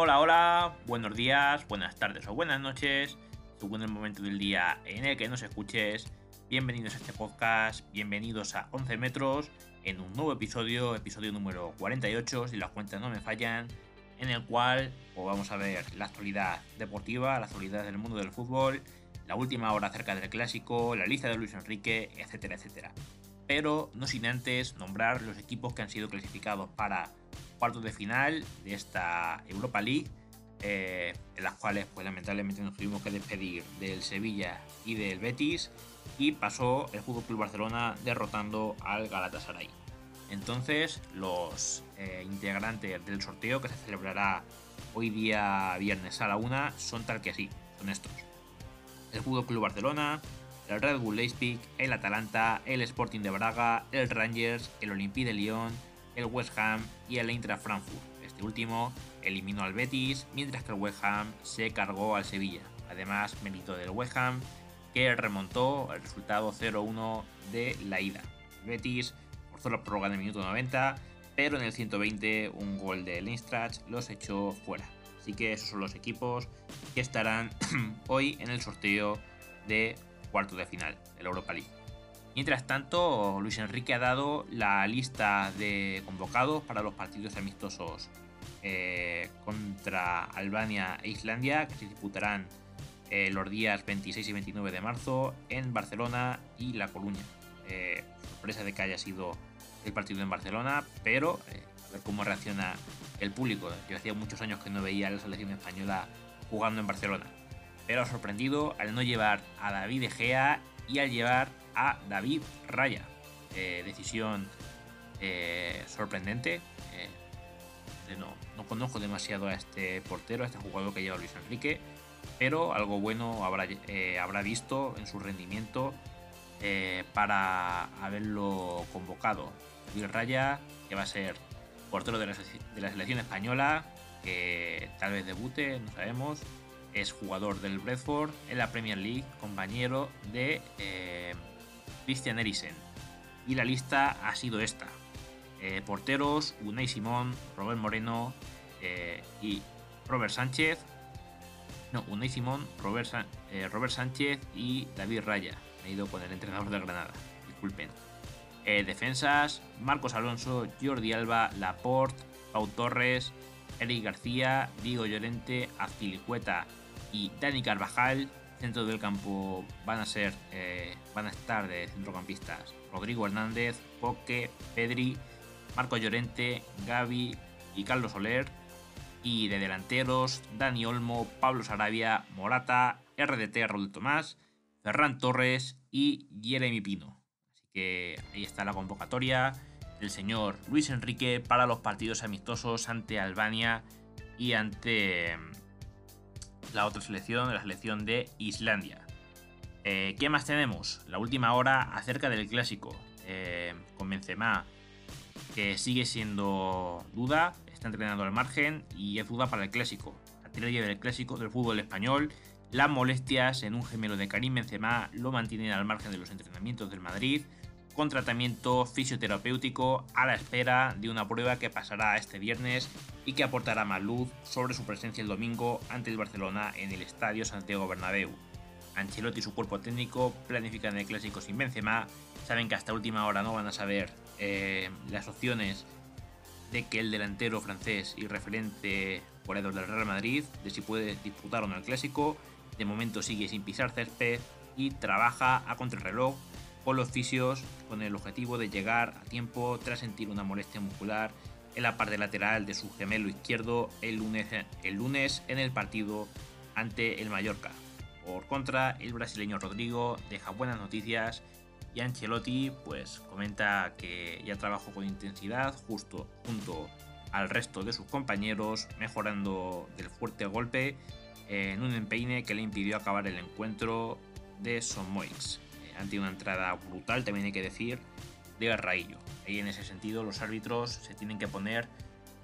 Hola, hola, buenos días, buenas tardes o buenas noches, según el momento del día en el que nos escuches. Bienvenidos a este podcast, bienvenidos a 11 metros en un nuevo episodio, episodio número 48, si las cuentas no me fallan, en el cual pues, vamos a ver la actualidad deportiva, la actualidad del mundo del fútbol, la última hora acerca del clásico, la lista de Luis Enrique, etcétera, etcétera. Pero no sin antes nombrar los equipos que han sido clasificados para cuartos de final de esta Europa League, eh, en las cuales pues lamentablemente nos tuvimos que despedir del Sevilla y del Betis y pasó el Fútbol Club Barcelona derrotando al Galatasaray. Entonces, los eh, integrantes del sorteo que se celebrará hoy día viernes a la una son tal que así, son estos. El Fútbol Club Barcelona, el Red Bull Leipzig, el Atalanta, el Sporting de Braga, el Rangers, el Olympique de Lyon, el West Ham y el Eintracht Frankfurt. Este último eliminó al Betis, mientras que el West Ham se cargó al Sevilla. Además, mérito del West Ham, que remontó el resultado 0-1 de la ida. Betis forzó la prórroga en el minuto 90, pero en el 120 un gol de Lindstratch los echó fuera. Así que esos son los equipos que estarán hoy en el sorteo de cuarto de final de la Europa League. Mientras tanto, Luis Enrique ha dado la lista de convocados para los partidos amistosos eh, contra Albania e Islandia, que se disputarán eh, los días 26 y 29 de marzo en Barcelona y La Coruña. Eh, sorpresa de que haya sido el partido en Barcelona, pero a ver cómo reacciona el público. Yo hacía muchos años que no veía a la selección española jugando en Barcelona. Pero ha sorprendido al no llevar a David Egea y al llevar a David Raya. Eh, decisión eh, sorprendente. Eh, no, no, conozco demasiado a este portero, a este jugador que lleva Luis Enrique, pero algo bueno habrá, habrá visto en su rendimiento para haberlo convocado. David Raya, que va a ser portero de la, de la selección española, que tal vez debute, no sabemos. Es jugador del Bradford en la Premier League, compañero de Christian Eriksen. Y la lista ha sido esta. Eh, porteros, Unai Simón, Robert Moreno eh, y Robert Sánchez. No, Unai Simón, Robert, eh, Robert, Sánchez y David Raya. Me he ido con el entrenador de Granada, disculpen. defensas, Marcos Alonso, Jordi Alba, Laporte, Pau Torres, Eric García, Diego Llorente, Azpilicueta y Dani Carvajal centro del campo van a ser eh, van a estar de centrocampistas Rodrigo Hernández, Poque, Pedri, Marco Llorente, Gaby y Carlos Soler. Y de delanteros, Dani Olmo, Pablo Sarabia, Morata, RDT Raúl Tomás, Ferran Torres y Jeremy Pino. Así que ahí está la convocatoria del señor Luis Enrique para los partidos amistosos ante Albania y ante la otra selección, la selección de Islandia. Eh, ¿Qué más tenemos? La última hora acerca del clásico. Eh, con Benzema, que sigue siendo duda, está entrenando al margen y es duda para el clásico. La teoría del clásico del fútbol español, las molestias en un gemelo de Karim Benzema lo mantienen al margen de los entrenamientos del Madrid, con tratamiento fisioterapéutico a la espera de una prueba que pasará este viernes y que aportará más luz sobre su presencia el domingo ante el Barcelona en el Estadio Santiago Bernabéu. Ancelotti y su cuerpo técnico planifican el clásico sin Benzema, saben que hasta última hora no van a saber eh, las opciones de que el delantero francés y referente goleador del Real Madrid, de si puede disputar o no el clásico, de momento sigue sin pisar césped y trabaja a contrarreloj con los fisios con el objetivo de llegar a tiempo tras sentir una molestia muscular en la parte lateral de su gemelo izquierdo el lunes, el lunes en el partido ante el Mallorca. Por contra, el brasileño Rodrigo deja buenas noticias y Ancelotti pues comenta que ya trabajó con intensidad justo junto al resto de sus compañeros, mejorando del fuerte golpe en un empeine que le impidió acabar el encuentro de Somoix han tenido una entrada brutal, también hay que decir, de Raillo. Y en ese sentido los árbitros se tienen que poner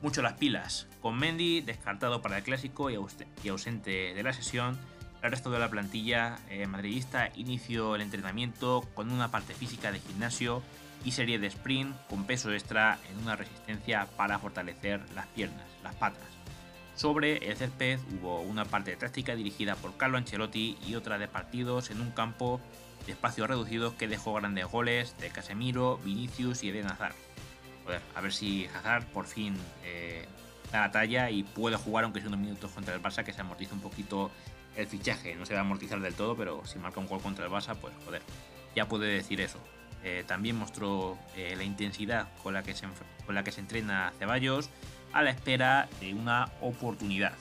mucho las pilas. Con Mendy descartado para el clásico y ausente de la sesión, el resto de la plantilla eh, madridista inició el entrenamiento con una parte física de gimnasio y serie de sprint con peso extra en una resistencia para fortalecer las piernas, las patas. Sobre el césped hubo una parte táctica dirigida por Carlo Ancelotti y otra de partidos en un campo espacios reducidos que dejó grandes goles de Casemiro, Vinicius y Eden Hazard. Joder, a ver si Hazard por fin eh, da la talla y puede jugar aunque sea unos minutos contra el Barça que se amortiza un poquito el fichaje. No se va a amortizar del todo, pero si marca un gol contra el Barça, pues joder, ya puede decir eso. Eh, también mostró eh, la intensidad con la, que se, con la que se entrena Ceballos a la espera de una oportunidad.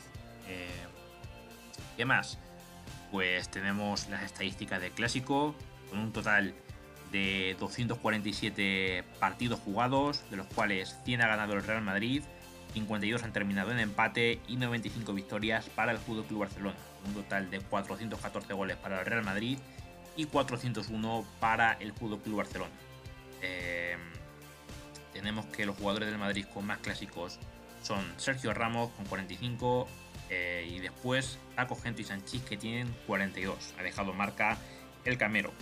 ¿Qué más? Pues tenemos las estadísticas del clásico, con un total de 247 partidos jugados, de los cuales 100 ha ganado el Real Madrid, 52 han terminado en empate y 95 victorias para el Fútbol Club Barcelona. Un total de 414 goles para el Real Madrid y 401 para el Fútbol Club Barcelona. Eh, tenemos que los jugadores del Madrid con más clásicos son Sergio Ramos con 45 eh, y después Paco Gento y Sanchís que tienen 42. Ha dejado marca el Camero.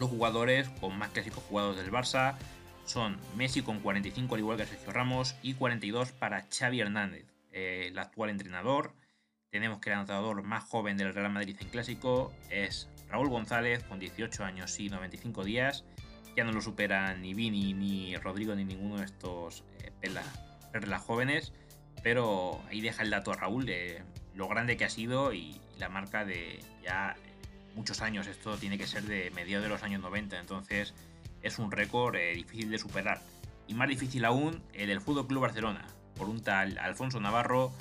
Los jugadores con más clásicos jugados del Barça son Messi con 45 al igual que Sergio Ramos y 42 para Xavi Hernández, eh, el actual entrenador. Tenemos que el anotador más joven del Real Madrid en clásico es Raúl González con 18 años y 95 días. Ya no lo superan ni Vini, ni Rodrigo, ni ninguno de estos eh, perlas jóvenes. Pero ahí deja el dato a Raúl de lo grande que ha sido y la marca de ya muchos años. Esto tiene que ser de mediados de los años 90. Entonces es un récord eh, difícil de superar. Y más difícil aún el del Fútbol Club Barcelona, por un tal Alfonso Navarro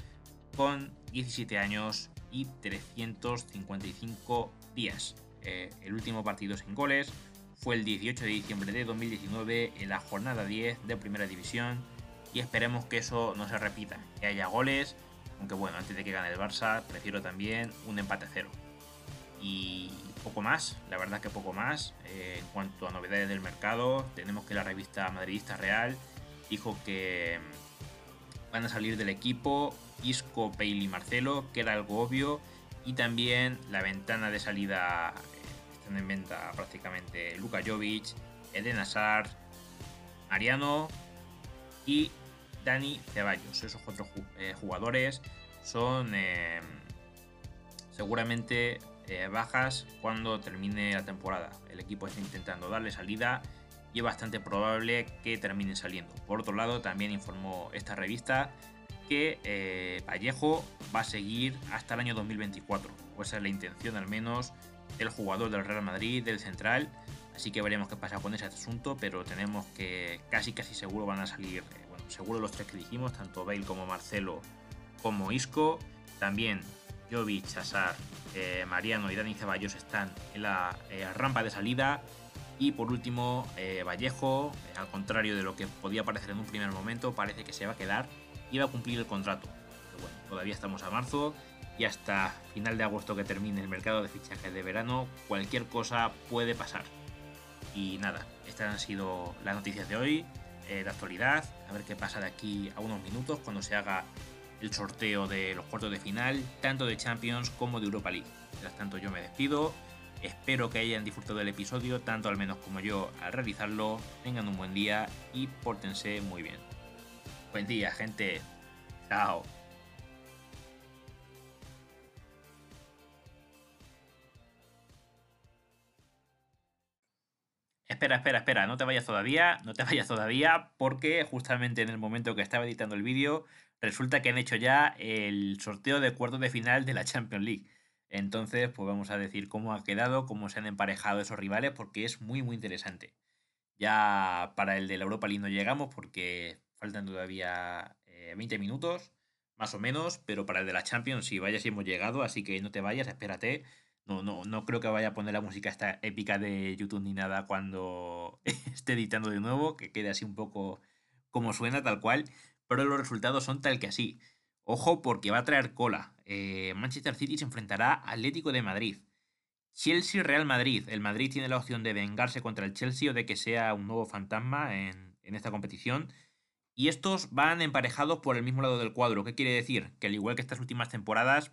con 17 años y 355 días. Eh, el último partido sin goles fue el 18 de diciembre de 2019 en la jornada 10 de Primera División y esperemos que eso no se repita, que haya goles, aunque bueno, antes de que gane el Barça prefiero también un empate cero. Y poco más, la verdad que poco más. Eh, en cuanto a novedades del mercado, tenemos que la revista Madridista Real dijo que mm, van a salir del equipo Isco, Pale y Marcelo, que era algo obvio, y también la ventana de salida eh, están en venta prácticamente Luka Jovic, Eden Hazard, Mariano y Dani Ceballos. Esos otros eh, jugadores son seguramente eh, bajas cuando termine la temporada. El equipo está intentando darle salida y es bastante probable que termine saliendo. Por otro lado, también informó esta revista que eh, Vallejo va a seguir hasta el año 2024. Pues esa es la intención al menos del jugador del Real Madrid, del central. Así que veremos qué pasa con ese asunto, pero tenemos que casi casi seguro van a salir, eh, seguro los tres que dijimos, tanto Bale como Marcelo como Isco. También Jovic, Hazard, eh, Mariano y Dani Ceballos están en la eh, rampa de salida. Y por último, eh, Vallejo, al contrario de lo que podía parecer en un primer momento, parece que se va a quedar y va a cumplir el contrato. todavía estamos a marzo y hasta final de agosto que termine el mercado de fichajes de verano, cualquier cosa puede pasar. Y nada, estas han sido las noticias de hoy, de actualidad. A ver qué pasa de aquí a unos minutos cuando se haga el sorteo de los cuartos de final, tanto de Champions como de Europa League. Mientras tanto yo me despido, espero que hayan disfrutado del episodio, tanto al menos como yo al realizarlo, tengan un buen día y pórtense muy bien. Buen día gente, chao. Espera, espera, espera, no te vayas todavía, no te vayas todavía, porque justamente en el momento que estaba editando el vídeo resulta que han hecho ya el sorteo de cuartos de final de la Champions League. Entonces, pues vamos a decir cómo ha quedado, cómo se han emparejado esos rivales, porque es muy, muy interesante. Ya para el de la Europa League no llegamos porque faltan todavía 20 eh, minutos, más o menos, pero para el de la Champions sí, vaya si hemos llegado, así que no te vayas, espérate. No, no, no creo que vaya a poner la música esta épica de YouTube ni nada cuando esté editando de nuevo, que quede así un poco como suena, tal cual pero los resultados son tal que así. Ojo porque va a traer cola. Eh, Manchester City se enfrentará a Atlético de Madrid. Chelsea-Real Madrid. El Madrid tiene la opción de vengarse contra el Chelsea o de que sea un nuevo fantasma en, en esta competición. Y estos van emparejados por el mismo lado del cuadro. ¿Qué quiere decir? Que al igual que estas últimas temporadas,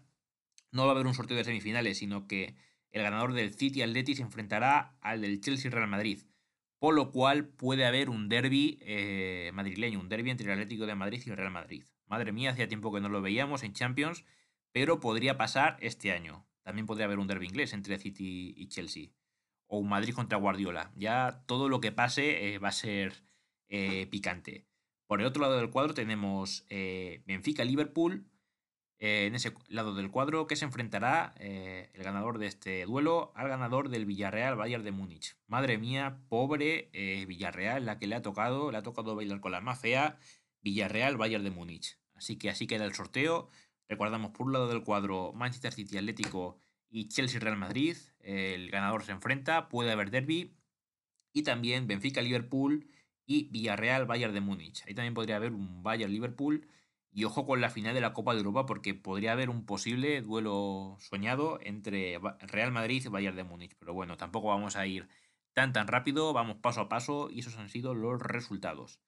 no va a haber un sorteo de semifinales, sino que el ganador del City Atleti se enfrentará al del Chelsea Real Madrid por lo cual puede haber un derby eh, madrileño, un derby entre el Atlético de Madrid y el Real Madrid. Madre mía, hacía tiempo que no lo veíamos en Champions, pero podría pasar este año. También podría haber un derby inglés entre City y Chelsea. O un Madrid contra Guardiola. Ya todo lo que pase eh, va a ser eh, picante. Por el otro lado del cuadro tenemos eh, en ese lado del cuadro que se enfrentará el ganador de este duelo al ganador del Villarreal Bayern de Múnich. Madre mía, pobre Villarreal, la que le ha tocado, le ha tocado bailar con la más fea. Villarreal Bayern de Múnich. Así que así queda el sorteo. Recordamos por un lado del cuadro Manchester City Atlético y Chelsea Real Madrid. El ganador se enfrenta, puede haber derby. Y también Benfica Liverpool y Villarreal Bayern de Múnich. Ahí también podría haber un Bayern Liverpool. Y ojo con la final de la Copa de Europa porque podría haber un posible duelo soñado entre Real Madrid y Bayern de Múnich. Pero bueno, tampoco vamos a ir tan tan rápido, vamos paso a paso y esos han sido los resultados.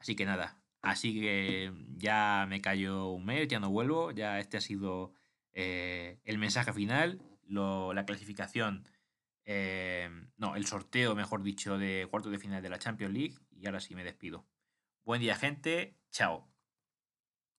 Así que nada, Así que ya me callo un mes, ya no vuelvo, ya este ha sido eh, el mensaje final, la clasificación, eh, no, el sorteo, mejor dicho, de cuarto de final de la Champions League y ahora sí me despido. Buen día gente, chao.